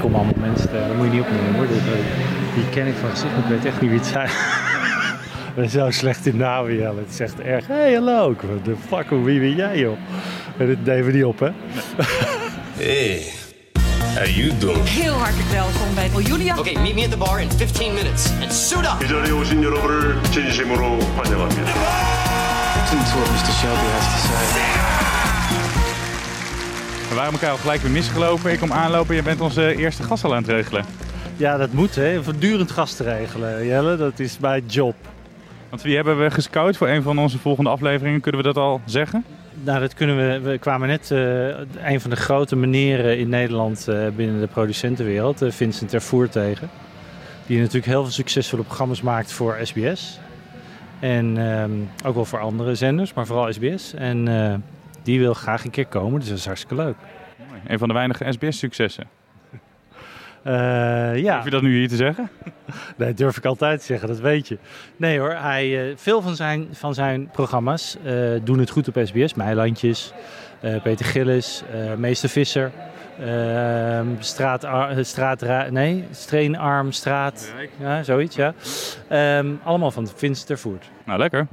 Ik kom allemaal mensen tegen, dat moet je niet opnemen hoor. Die, die ken ik van gezicht, maar ik weet echt niet wie het zijn. Ik ben zo slecht in namen, ja. Het is echt erg. Hé, hey, hallo. De fuck, wie ben jij, joh? En dit nemen we niet op, hè? Hey, how you doing? Heel hartelijk welkom bij Julia. Okay, meet me at the bar in 15 minutes and suit up. 이 자리에 오신 여러분을 진심으로 환영합니다. Listen to what Mr. Shelby has to say. We waren elkaar al gelijk weer misgelopen. Ik kom aanlopen, je bent onze eerste gast al aan het regelen. Ja, dat moet, hè. Voortdurend gasten regelen, Jelle. Dat is mijn job. Want wie hebben we gescout voor een van onze volgende afleveringen? Kunnen we dat al zeggen? Nou, dat kunnen we. We kwamen net eh, een van de grote meneren in Nederland eh, binnen de producentenwereld, eh, Vincent Tervoer, tegen. Die natuurlijk heel veel succesvolle programma's maakt voor SBS. En ehm, ook wel voor andere zenders, maar vooral SBS. En die wil graag een keer komen, dus dat is hartstikke leuk. Mooi. Een van de weinige SBS-successen. Eh, ja. Hoef je dat nu hier te zeggen? Nee, durf ik altijd te zeggen, dat weet je. Nee hoor, hij, eh, veel van zijn, van zijn programma's eh, doen het goed op SBS. Meilandjes, Peter Gillis, Meester Visser. ehm straat, straat, nee, Streenarm, Straat, ja, zoiets, ja. Ehm, allemaal van Vincent Tervoert. Nou, lekker.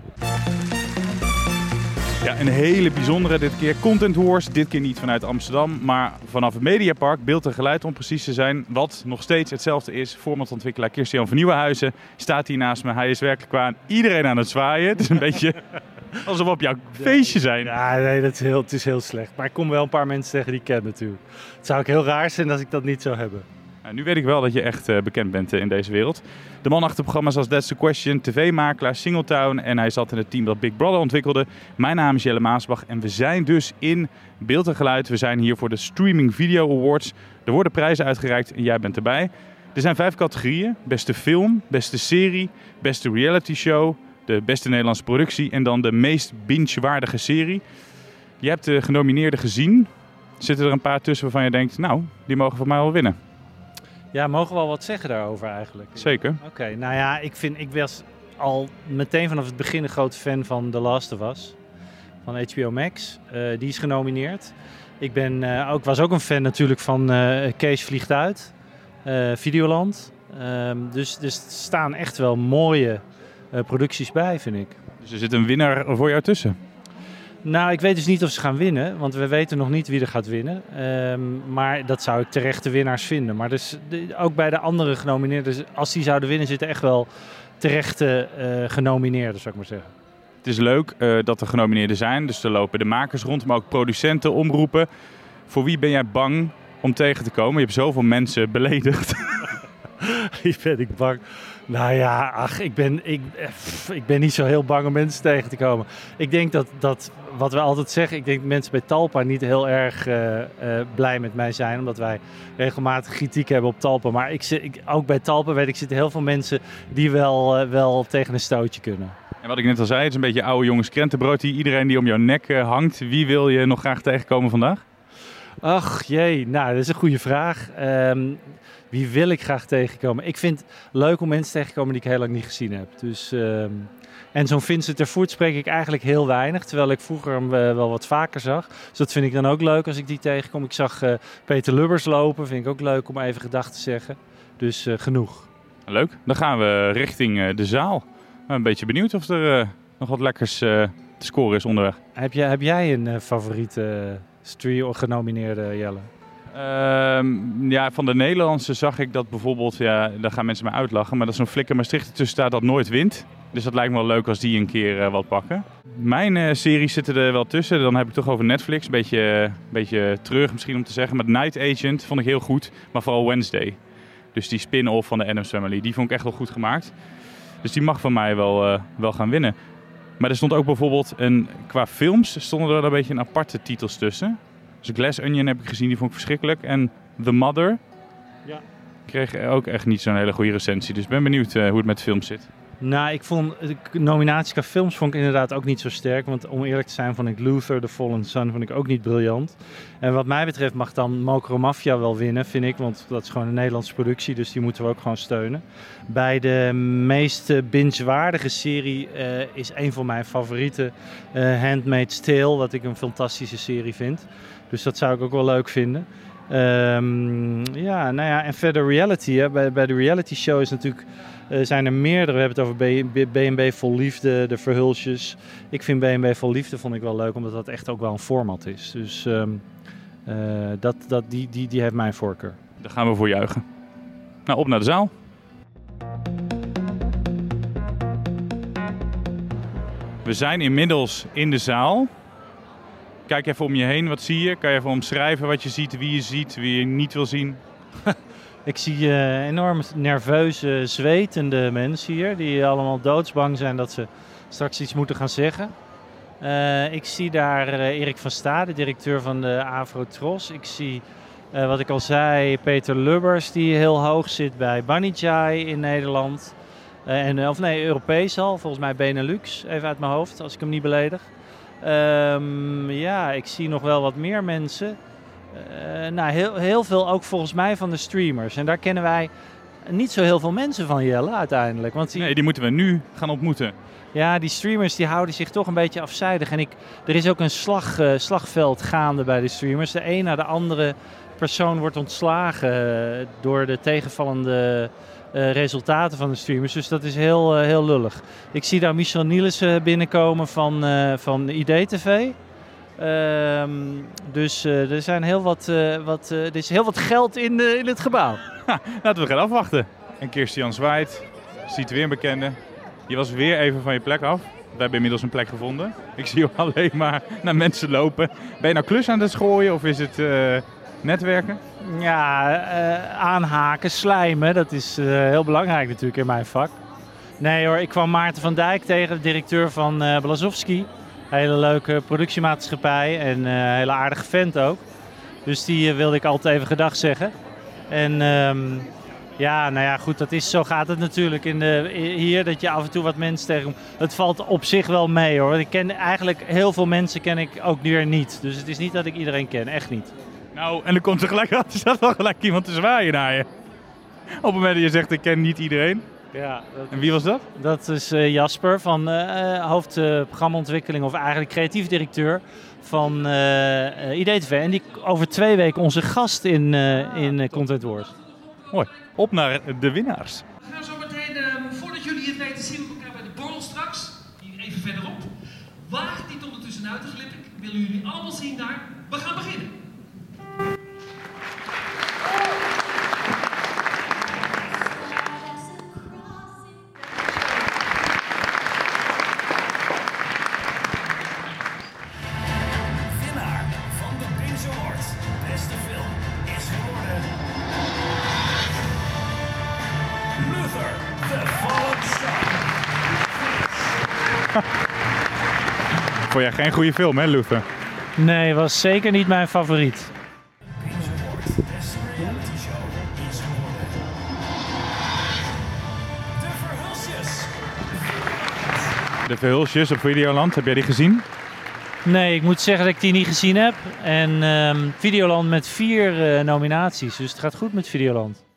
Ja, een hele bijzondere dit keer. Content Wars. Dit keer niet vanuit Amsterdam, maar vanaf het Mediapark. Beeld en geluid om precies te zijn. Wat nog steeds hetzelfde is. Formatontwikkelaar Christian van Nieuwenhuizen staat hier naast me. Hij is werkelijk qua iedereen aan het zwaaien. Het is een beetje alsof we op jouw feestje zijn. Ja, nee, dat is heel, het is heel slecht. Maar ik kom wel een paar mensen tegen die ik ken natuurlijk. Het zou ook heel raar zijn als ik dat niet zou hebben. Nou, nu weet ik wel dat je echt eh, bekend bent eh, in deze wereld. De man achter programma's als That's the Question, tv-makelaar, Singletown. En hij zat in het team dat Big Brother ontwikkelde. Mijn naam is Jelle Maasbach en we zijn dus in beeld en geluid. We zijn hier voor de Streaming Video Awards. Er worden prijzen uitgereikt en jij bent erbij. Er zijn vijf categorieën. Beste film, beste serie, beste reality show, de beste Nederlandse productie en dan de meest binge-waardige serie. Je hebt de genomineerden gezien. Zitten er een paar tussen waarvan je denkt, nou, die mogen voor mij wel winnen? Ja, mogen we al wat zeggen daarover eigenlijk? Zeker. Oké, nou ja, ik, vind, ik was al meteen vanaf het begin een grote fan van The Last of Us. Van HBO Max. Eh, die is genomineerd. Ik ben, eh, ook, was ook een fan natuurlijk van eh, Kees Vliegt Uit. Videoland. Ehm, dus, dus er staan echt wel mooie producties bij, vind ik. Dus er zit een winnaar voor jou tussen. Nou, ik weet dus niet of ze gaan winnen, want we weten nog niet wie er gaat winnen. Ehm, maar dat zou ik terechte winnaars vinden. Maar dus, de- ook bij de andere genomineerden, als die zouden winnen, zitten echt wel terechte eh, genomineerden, zou ik maar zeggen. Het is leuk eh, dat er genomineerden zijn. Dus er lopen de makers rond, maar ook producenten, omroepen. Voor wie ben jij bang om tegen te komen? Je hebt zoveel mensen beledigd. Hier ben ik bang. Nou ja, ach, ik ben, ik, eh, ik ben niet zo heel bang om mensen tegen te komen. Ik denk dat, dat wat we altijd zeggen, ik denk dat mensen bij Talpa niet heel erg eh, eh, blij met mij zijn. Omdat wij regelmatig kritiek hebben op Talpa. Maar ik, ik, ook bij Talpa weet ik, zitten heel veel mensen die wel, wel tegen een stootje kunnen. En wat ik net al zei, het is een beetje oude jongens krentenbrood. Die iedereen die om jouw nek hangt. Wie wil je nog graag tegenkomen vandaag? Ach jee, nou dat is een goede vraag. Ehm, wie wil ik graag tegenkomen? Ik vind het leuk om mensen tegen te komen die ik heel lang niet gezien heb. Dus, ehm, en zo'n Vincent Tervoort spreek ik eigenlijk heel weinig, terwijl ik vroeger hem eh, wel wat vaker zag. Dus dat vind ik dan ook leuk als ik die tegenkom. Ik zag eh, Peter Lubbers lopen, vind ik ook leuk om even gedachten te zeggen. Dus eh, genoeg. Leuk. Dan gaan we richting de zaal. Ik ben een beetje benieuwd of er nog wat lekkers te scoren is onderweg. Heb, jij heb jij een favoriete uh, stream genomineerde Jelle? Ehm, ja, van de Nederlandse zag ik dat bijvoorbeeld, ja, daar gaan mensen me uitlachen, maar dat zo'n flikker Maastricht ertussen staat dat nooit wint. Dus dat lijkt me wel leuk als die een keer eh, wat pakken. Mijn eh, series zitten er wel tussen. Dan heb ik toch over Netflix. Een beetje, beetje terug misschien om te zeggen. Maar Night Agent vond ik heel goed. Maar vooral Wednesday. Dus die spin-off van de Addams Family. Die vond ik echt wel goed gemaakt. Dus die mag van mij wel, eh, wel gaan winnen. Maar er stond ook bijvoorbeeld een, qua films stonden er een beetje een aparte titels tussen. Dus Glass Onion heb ik gezien, die vond ik verschrikkelijk. En The Mother Ja. kreeg ook echt niet zo'n hele goede recensie. Dus ik ben benieuwd eh, hoe het met films zit. Nou, ik vond de nominatie qua films vond ik inderdaad ook niet zo sterk. Want om eerlijk te zijn vond ik Luther, The Fallen Sun, vond ik ook niet briljant. En wat mij betreft mag dan Mokro Mafia wel winnen, vind ik. Want dat is gewoon een Nederlandse productie, dus die moeten we ook gewoon steunen. Bij de meest eh, binge-waardige serie eh, is een van mijn favorieten eh Handmaid's Tale. Wat ik een fantastische serie vind. Dus dat zou ik ook wel leuk vinden. Ehm, ja, nou ja, en verder reality. Hè. Bij, bij de reality show is natuurlijk, eh, zijn er meerdere. We hebben het over B- B- B&B Vol Liefde, de Verhulsjes. Ik vind B&B Vol Liefde vond ik wel leuk, omdat dat echt ook wel een format is. Dus ehm, eh, dat, dat, die, die, die heeft mijn voorkeur. Daar gaan we voor juichen. Nou, op naar de zaal. We zijn inmiddels in de zaal. Kijk even om je heen, wat zie je? Kan je even omschrijven wat je ziet, wie je ziet, wie je niet wil zien? Ik zie eh, enorm nerveuze, zwetende mensen hier. Die allemaal doodsbang zijn dat ze straks iets moeten gaan zeggen. Eh, ik zie daar eh, Erik van Stade, directeur van de Avrotros. Ik zie, wat ik al zei, Peter Lubbers, die heel hoog zit bij Banijay in Nederland. En, of nee, Europees al, volgens mij Benelux, even uit mijn hoofd, als ik hem niet beledig. Ehm, ja, ik zie nog wel wat meer mensen. Eh, nou, heel, heel veel ook volgens mij van de streamers. En daar kennen wij niet zo heel veel mensen van, Jelle, uiteindelijk. Want die, Nee, die moeten we nu gaan ontmoeten. ja, die streamers die houden zich toch een beetje afzijdig. En ik, er is ook een slag, eh, slagveld gaande bij de streamers. De een na de andere persoon wordt ontslagen eh, door de tegenvallende resultaten van de streamers. Dus dat is heel, heel lullig. Ik zie daar Michel Nielissen binnenkomen van, van IDTV. Ehm, dus eh, er, zijn heel wat, eh, wat, eh, er is heel wat geld in, in het gebouw. Laten we gaan afwachten. En Kirstian Zwaait, ziet weer een bekende. Je was weer even van je plek af. We hebben inmiddels een plek gevonden. Ik zie je alleen maar naar mensen lopen. Ben je nou klus aan het schooien of is het netwerken? Ja, aanhaken, slijmen, dat is heel belangrijk natuurlijk in mijn vak. Nee hoor, ik kwam Maarten van Dijk tegen, de directeur van Blazowski. Hele leuke productiemaatschappij en eh hele aardige vent ook. Dus die eh, wilde ik altijd even gedag zeggen. En ehm, ja, nou ja, goed, dat is, zo gaat het natuurlijk in de, hier, dat je af en toe wat mensen tegenkomt. Het valt op zich wel mee hoor. Ik ken eigenlijk heel veel mensen ken ik ook nu weer niet. Dus het is niet dat ik iedereen ken, echt niet. Nou, en er komt tegelijk er staat wel gelijk iemand te zwaaien naar je. Op het moment dat je zegt, ik ken niet iedereen. Ja, dat, En wie was dat? Dat is eh, Jasper van eh eh, hoofd eh, programmaontwikkeling of eigenlijk creatief directeur van IDTV. En die over twee weken onze gast in, eh, in Content Wars. Mooi. Op naar de winnaars. We gaan zo meteen, voordat jullie het weten, zien we elkaar bij de borrel straks. Even verderop. Waag niet om er tussenuit te glippen. Ik wil jullie allemaal zien daar. We gaan beginnen. Vond jij geen goede film, hè, Luther? Nee, was zeker niet mijn favoriet. Verhulsjes. De Verhulsjes op Videoland, heb jij die gezien? Nee, ik moet zeggen dat ik die niet gezien heb. En ehm, Videoland met vier eh, nominaties, dus het gaat goed met Videoland.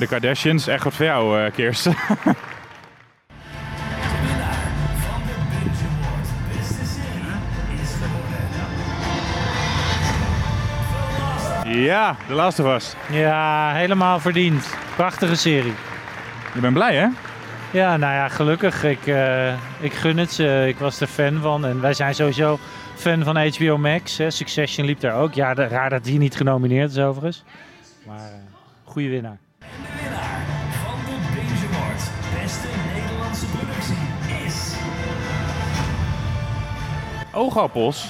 De Kardashians, echt wat voor jou, eh Kirsten. Ja, de laatste was. Ja, helemaal verdiend. Prachtige serie. Je bent blij, hè? Ja, nou ja, gelukkig. Ik, eh, ik gun het ze. Ik was er fan van. En wij zijn sowieso fan van HBO Max. Hè. Succession liep daar ook. Ja, raar dat die niet genomineerd is overigens. Maar eh goede winnaar. De winnaar Oogappels.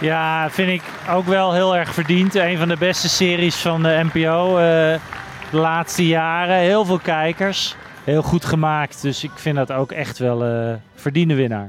Ja, vind ik ook wel heel erg verdiend. Een van de beste series van de NPO eh, de laatste jaren. Heel veel kijkers. heel goed gemaakt. Dus ik vind dat ook echt wel eh verdiende winnaar.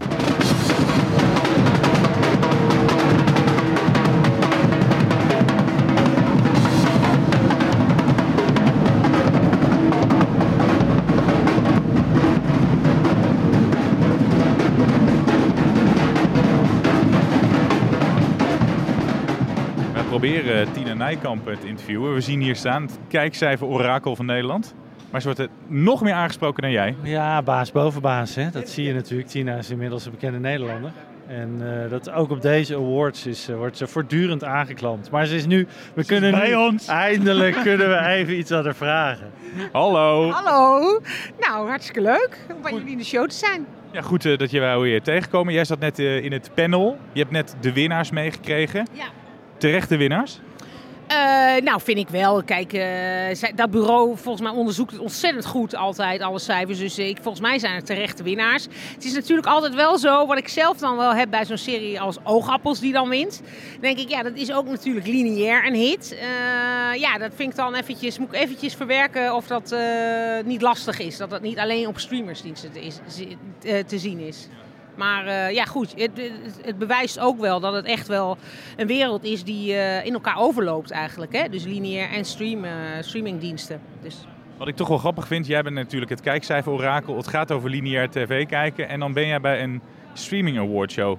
Nijkamp te interviewen. We zien hier staan het kijkcijfer orakel van Nederland. Maar ze wordt er nog meer aangesproken dan jij. Ja, baas boven baas. Hè? Dat zie je natuurlijk. Tina is inmiddels een bekende Nederlander. En eh, dat ook op deze awards is, eh, wordt ze voortdurend aangeklampt. Maar ze is nu, we kunnen bij nu, ons. eindelijk kunnen we even iets aan haar vragen. Hallo. Hallo. Nou, hartstikke leuk om bij jullie in de show te zijn. Ja, goed eh, dat je wij weer tegenkomen. Jij zat net in het panel. Je hebt net de winnaars meegekregen. Ja. Terechte winnaars. Eh, nou, vind ik wel. Kijk, eh, dat bureau volgens mij onderzoekt het ontzettend goed altijd, alle cijfers. Dus eh, ik, volgens mij zijn het terechte winnaars. Het is natuurlijk altijd wel zo, wat ik zelf dan wel heb bij zo'n serie als Oogappels die dan wint. Denk ik, ja, dat is ook natuurlijk lineair een hit. Ja, dat vind ik dan eventjes, moet ik eventjes verwerken of dat niet lastig is. Dat dat niet alleen op streamersdiensten te, te zien is. Maar eh, ja, goed, het, het, bewijst ook wel dat het echt wel een wereld is die eh, in elkaar overloopt eigenlijk. Hè? Dus lineair en stream, eh, streamingdiensten. Dus Wat ik toch wel grappig vind, jij bent natuurlijk het kijkcijfer orakel. Het gaat over lineair tv kijken. En dan ben jij bij een streaming award show.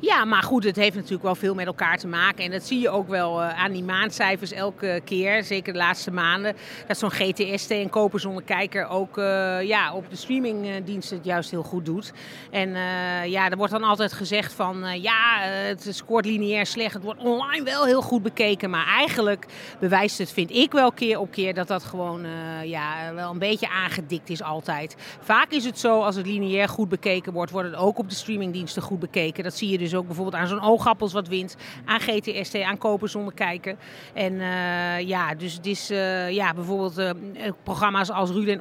Ja, maar goed, het heeft natuurlijk wel veel met elkaar te maken. En dat zie je ook wel eh, aan die maandcijfers elke keer. Zeker de laatste maanden. Dat zo'n GTST en Kopen zonder kijker ook eh, ja, op de streamingdiensten het juist heel goed doet. En eh, ja, er wordt dan altijd gezegd van... ja, het scoort lineair slecht. Het wordt online wel heel goed bekeken. Maar eigenlijk bewijst het, vind ik wel keer op keer... dat dat gewoon ja, wel een beetje aangedikt is altijd. Vaak is het zo, als het lineair goed bekeken wordt... wordt het ook op de streamingdiensten goed bekeken. Dat zie je dus ook bijvoorbeeld aan zo'n oogappels wat wint. Aan GTST, aan kopen zonder kijken. En eh, ja, dus het is eh, ja, bijvoorbeeld eh, programma's als Ruud en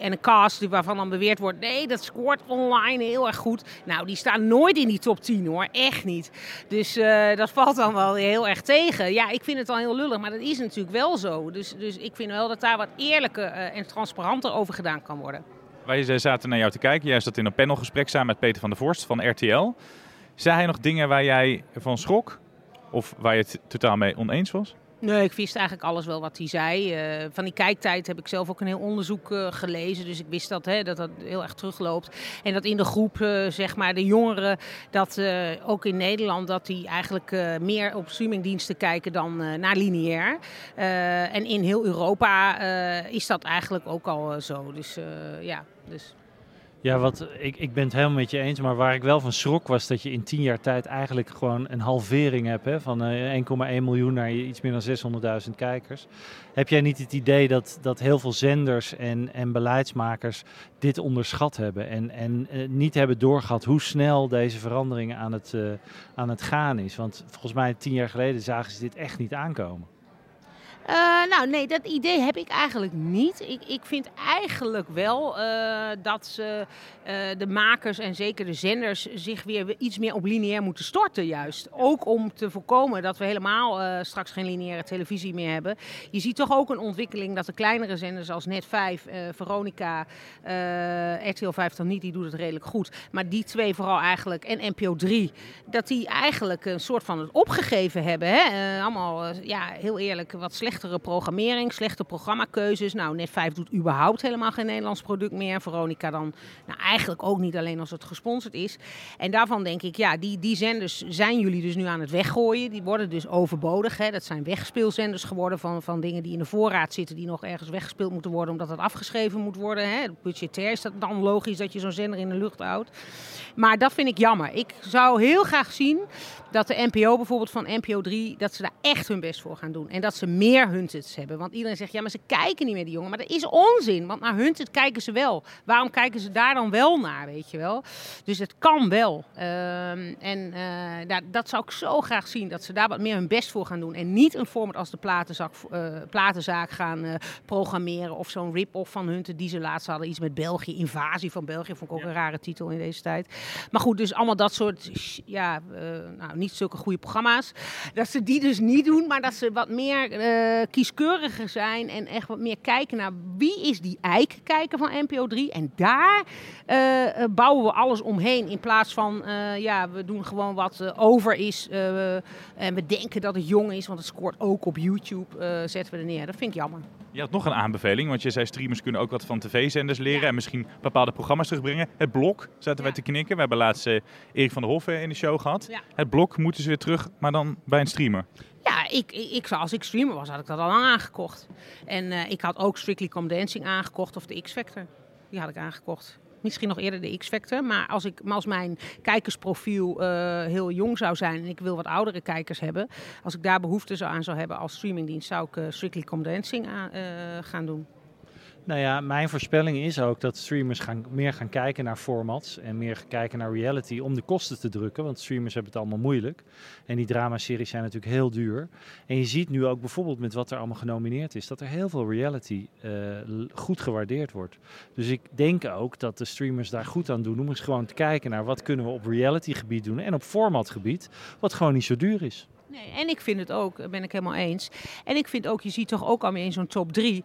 en een cast waarvan dan beweerd wordt... nee, dat scoort online heel erg goed. Nou, die staan nooit in die top 10 hoor, echt niet. Dus dat valt dan wel heel erg tegen. Ja, ik vind het al heel lullig, maar dat is natuurlijk wel zo. Dus, dus ik vind wel dat daar wat eerlijker en transparanter over gedaan kan worden. Wij zaten naar jou te kijken. Jij zat in een panelgesprek samen met Peter van der Vorst van RTL. Zei hij nog dingen waar jij van schrok? Of waar je het totaal mee oneens was? Nee, ik wist eigenlijk alles wel wat hij zei. Eh, van die kijktijd heb ik zelf ook een heel onderzoek eh, gelezen. Dus ik wist dat, hè, dat dat heel erg terugloopt. En dat in de groep, eh, zeg maar, de jongeren, dat ook in Nederland, dat die eigenlijk meer op streamingdiensten kijken dan naar lineair. En in heel Europa is dat eigenlijk ook al zo. Dus ja, dus... Ja, wat, ik, ik ben het helemaal met je eens. Maar waar ik wel van schrok was dat je in tien jaar tijd eigenlijk gewoon een halvering hebt. Hè, van eh, 1,1 miljoen naar iets meer dan 600.000 kijkers. Heb jij niet het idee dat, dat heel veel zenders en, en beleidsmakers dit onderschat hebben? En, en eh, niet hebben doorgehad hoe snel deze verandering aan het, eh, aan het gaan is? Want volgens mij tien jaar geleden zagen ze dit echt niet aankomen. Eh, nou, nee, dat idee heb ik eigenlijk niet. Ik, ik vind eigenlijk wel eh, dat ze, eh, de makers en zeker de zenders zich weer iets meer op lineair moeten storten, juist. Ook om te voorkomen dat we helemaal straks geen lineaire televisie meer hebben. Je ziet toch ook een ontwikkeling dat de kleinere zenders als Net5, eh, Veronica, RTL 5 dan niet, die doet het redelijk goed. Maar die twee vooral eigenlijk en NPO 3, dat die eigenlijk een soort van het opgegeven hebben. Hè? Allemaal, ja, heel eerlijk, wat slechtere programmering, slechte programmakeuzes. Nou, Net5 doet überhaupt helemaal geen Nederlands product meer. Veronica dan nou, eigenlijk ook niet alleen als het gesponsord is. En daarvan denk ik, ja, die, die zenders zijn jullie dus nu aan het weggooien. Die worden dus overbodig. Hè? Dat zijn wegspeelzenders geworden van, van dingen die in de voorraad zitten, die nog ergens weggespeeld moeten worden, omdat het afgeschreven moet worden. Hè? Budgetair is dat dan logisch dat je zo'n zender in de lucht houdt. Maar dat vind ik jammer. Ik zou heel graag zien dat de NPO bijvoorbeeld van NPO 3, dat ze daar echt hun best voor gaan doen. En dat ze meer Hunteds hebben. Want iedereen zegt, ja, maar ze kijken niet meer die jongen. Maar dat is onzin, want naar Hunted kijken ze wel. Waarom kijken ze daar dan wel naar, weet je wel? Dus het kan wel. Ehm, en eh, dat, dat zou ik zo graag zien, dat ze daar wat meer hun best voor gaan doen. En niet een format als de platenzak, eh, platenzaak gaan eh, programmeren. Of zo'n rip-off van Hunted die ze laatst hadden. Iets met België, invasie van België. Vond ik ook een rare titel in deze tijd. Maar goed, dus allemaal dat soort, ja, eh, nou, niet zulke goede programma's. Dat ze die dus niet doen, maar dat ze wat meer, eh, kieskeuriger zijn en echt wat meer kijken naar wie is die eik-kijker van NPO 3. En daar eh, bouwen we alles omheen in plaats van, ja, we doen gewoon wat over is. en we denken dat het jong is, want het scoort ook op YouTube, zetten we er neer. Dat vind ik jammer. Je had nog een aanbeveling, want je zei streamers kunnen ook wat van tv-zenders leren en misschien bepaalde programma's terugbrengen. Het blok zaten wij te knikken. We hebben laatst eh, Erik van der Hof eh, in de show gehad. Ja. Het blok moeten ze weer terug, maar dan bij een streamer. Ja, ik, ik, als ik streamer was, had ik dat al aangekocht. En eh, ik had ook Strictly Come Dancing aangekocht of de X-Factor. Die had ik aangekocht. Misschien nog eerder de X-Factor. Maar als, ik, als mijn kijkersprofiel eh, heel jong zou zijn en ik wil wat oudere kijkers hebben. Als ik daar behoefte aan zou hebben als streamingdienst, zou ik eh, Strictly Come eh, gaan doen. Nou ja, mijn voorspelling is ook dat streamers gaan, meer gaan kijken naar formats en meer gaan kijken naar reality om de kosten te drukken. Want streamers hebben het allemaal moeilijk. En die dramaseries zijn natuurlijk heel duur. En je ziet nu ook bijvoorbeeld met wat er allemaal genomineerd is, dat er heel veel reality eh, goed gewaardeerd wordt. Dus ik denk ook dat de streamers daar goed aan doen om eens gewoon te kijken naar wat kunnen we op reality gebied doen en op formatgebied, wat gewoon niet zo duur is. Nee, en ik vind het ook, daar ben ik helemaal eens. En ik vind ook, je ziet toch ook alweer in zo'n top 3,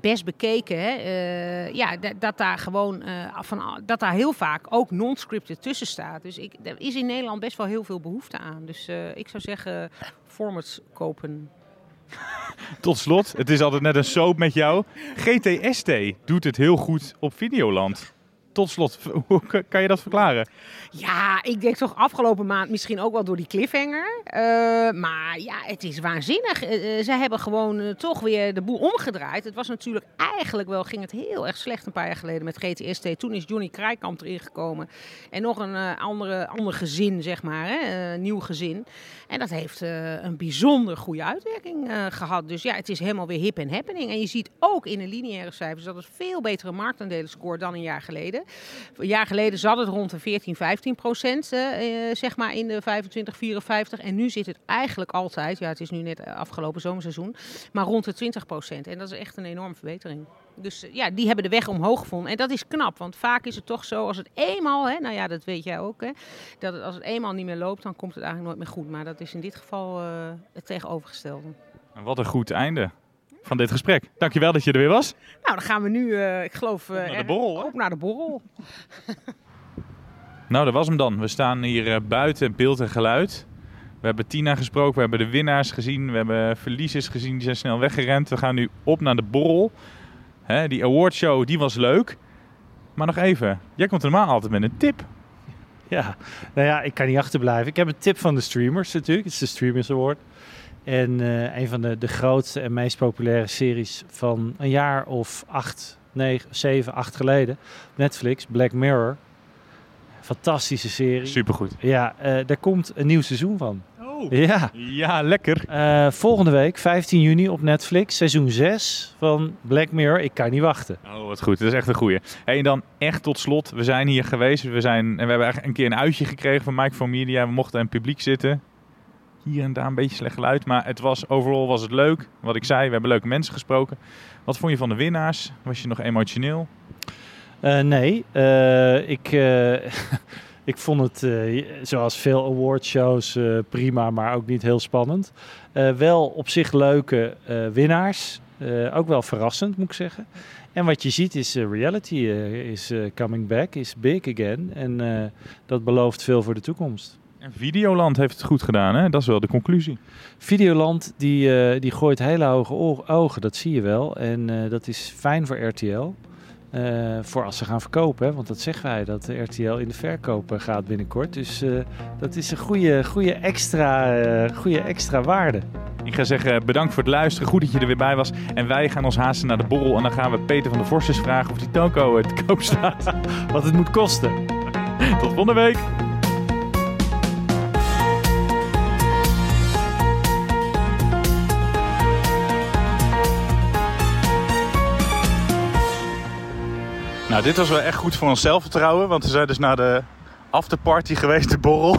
best bekeken, hè, eh, ja, dat, daar gewoon eh, van, dat daar heel vaak ook non-scripted tussen staat. Dus ik, er is in Nederland best wel heel veel behoefte aan. Dus eh, ik zou zeggen, formats kopen. Tot slot, het is altijd net een soap met jou. GTST doet het heel goed op Videoland. Tot slot, hoe kan je dat verklaren? Ja, ik denk toch afgelopen maand misschien ook wel door die cliffhanger. Eh, maar ja, het is waanzinnig. Eh, eh, zij hebben gewoon toch weer de boel omgedraaid. Het was natuurlijk eigenlijk wel, ging het heel erg slecht een paar jaar geleden met GTST. Toen is Johnny Krijkamp erin gekomen. En nog een andere, ander gezin, zeg maar. Hè? nieuw gezin. En dat heeft een bijzonder goede uitwerking eh, gehad. Dus ja, het is helemaal weer hip en happening. En je ziet ook in de lineaire cijfers dat het veel betere marktaandelen scoort dan een jaar geleden. Een jaar geleden zat het rond de 14, 15 procent, eh, eh, zeg maar in de 25, 54. En nu zit het eigenlijk altijd, ja het is nu net afgelopen zomerseizoen, maar rond de 20 procent. En dat is echt een enorme verbetering. Dus eh, ja, die hebben de weg omhoog gevonden. En dat is knap, want vaak is het toch zo als het eenmaal, hè, nou ja, dat weet jij ook, hè, dat als het eenmaal niet meer loopt, dan komt het eigenlijk nooit meer goed. Maar dat is in dit geval het tegenovergestelde. En Wat een goed einde van dit gesprek. Dankjewel dat je er weer was. Nou, dan gaan we nu, eh, ik geloof, eh, naar de er- borrel, hè? Op naar de borrel. Nou, dat was hem dan. We staan hier eh, buiten beeld en geluid. We hebben Tina gesproken, we hebben de winnaars gezien, we hebben verliezers gezien, die zijn snel weggerend. We gaan nu op naar de borrel. Hè, die awardshow, die was leuk. Maar nog even, jij komt normaal altijd met een tip. Ja, nou ja, ik kan niet achterblijven. Ik heb een tip van de streamers natuurlijk. Het is de Streamers Award. En eh, een van de, de grootste en meest populaire series van een jaar of acht, negen, zeven, acht geleden. Netflix, Black Mirror. Fantastische serie. Supergoed. Ja, eh daar komt een nieuw seizoen van. Oh. Ja. Ja, lekker. Eh, volgende week, 15 juni op Netflix, seizoen 6 van Black Mirror. Ik kan niet wachten. Oh, wat goed. Dat is echt een goeie. Hey, en dan echt tot slot. We zijn hier geweest. We, zijn, en we hebben eigenlijk een keer een uitje gekregen van Mike van Media. We mochten in het publiek zitten. Hier en daar een beetje slecht geluid. Maar het was, overal was het leuk. Wat ik zei, we hebben leuke mensen gesproken. Wat vond je van de winnaars? Was je nog emotioneel? Eh, nee, eh, ik, eh, ik vond het zoals veel awardshows prima, maar ook niet heel spannend. Wel op zich leuke winnaars. Ook wel verrassend, moet ik zeggen. En wat je ziet is reality is coming back, is big again. En dat belooft veel voor de toekomst. En Videoland heeft het goed gedaan, hè? Dat is wel de conclusie. Videoland die, eh, die gooit hele hoge ogen, dat zie je wel. En eh, dat is fijn voor RTL. eh, voor als ze gaan verkopen, hè? want dat zeggen wij, dat de RTL in de verkoop gaat binnenkort. Dus dat is een goede, goede, extra, goede extra waarde. Ik ga zeggen bedankt voor het luisteren. Goed dat je er weer bij was. En wij gaan ons haasten naar de borrel. En dan gaan we Peter van der Vorsters vragen of die toko te koop staat. Wat het moet kosten. Tot volgende week. Nou, dit was wel echt goed voor ons zelfvertrouwen. Want we zijn dus naar de afterparty geweest, de borrel.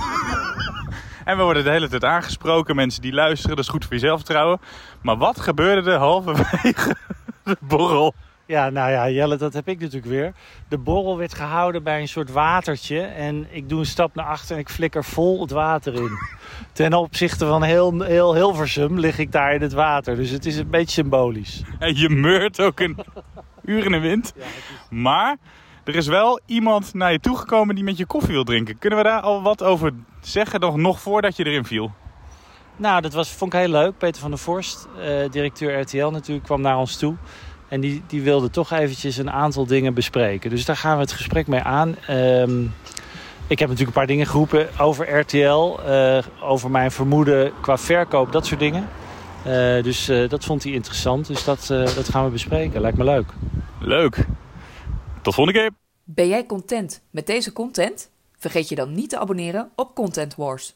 en we worden de hele tijd aangesproken. Mensen die luisteren, dat is goed voor je zelfvertrouwen. Maar wat gebeurde er halverwege de borrel? Ja, nou ja, Jelle, dat heb ik natuurlijk weer. De borrel werd gehouden bij een soort watertje. En ik doe een stap naar achter en ik flikker vol het water in. Ten opzichte van heel, heel Hilversum lig ik daar in het water. Dus het is een beetje symbolisch. En je meurt ook een uur in de wind. Maar er is wel iemand naar je toegekomen die met je koffie wil drinken. Kunnen we daar al wat over zeggen, nog, nog voordat je erin viel? Nou, dat was, vond ik heel leuk. Peter van der Vorst, eh, directeur RTL natuurlijk, kwam naar ons toe. En die, die wilde toch eventjes een aantal dingen bespreken. Dus daar gaan we het gesprek mee aan. Ehm, ik heb natuurlijk een paar dingen geroepen over RTL. eh, over mijn vermoeden qua verkoop, dat soort dingen. Eh, dus eh, dat vond hij interessant. Dus dat, eh, dat gaan we bespreken. Lijkt me leuk. Leuk. Tot volgende keer. Ben jij content met deze content? Vergeet je dan niet te abonneren op Content Wars.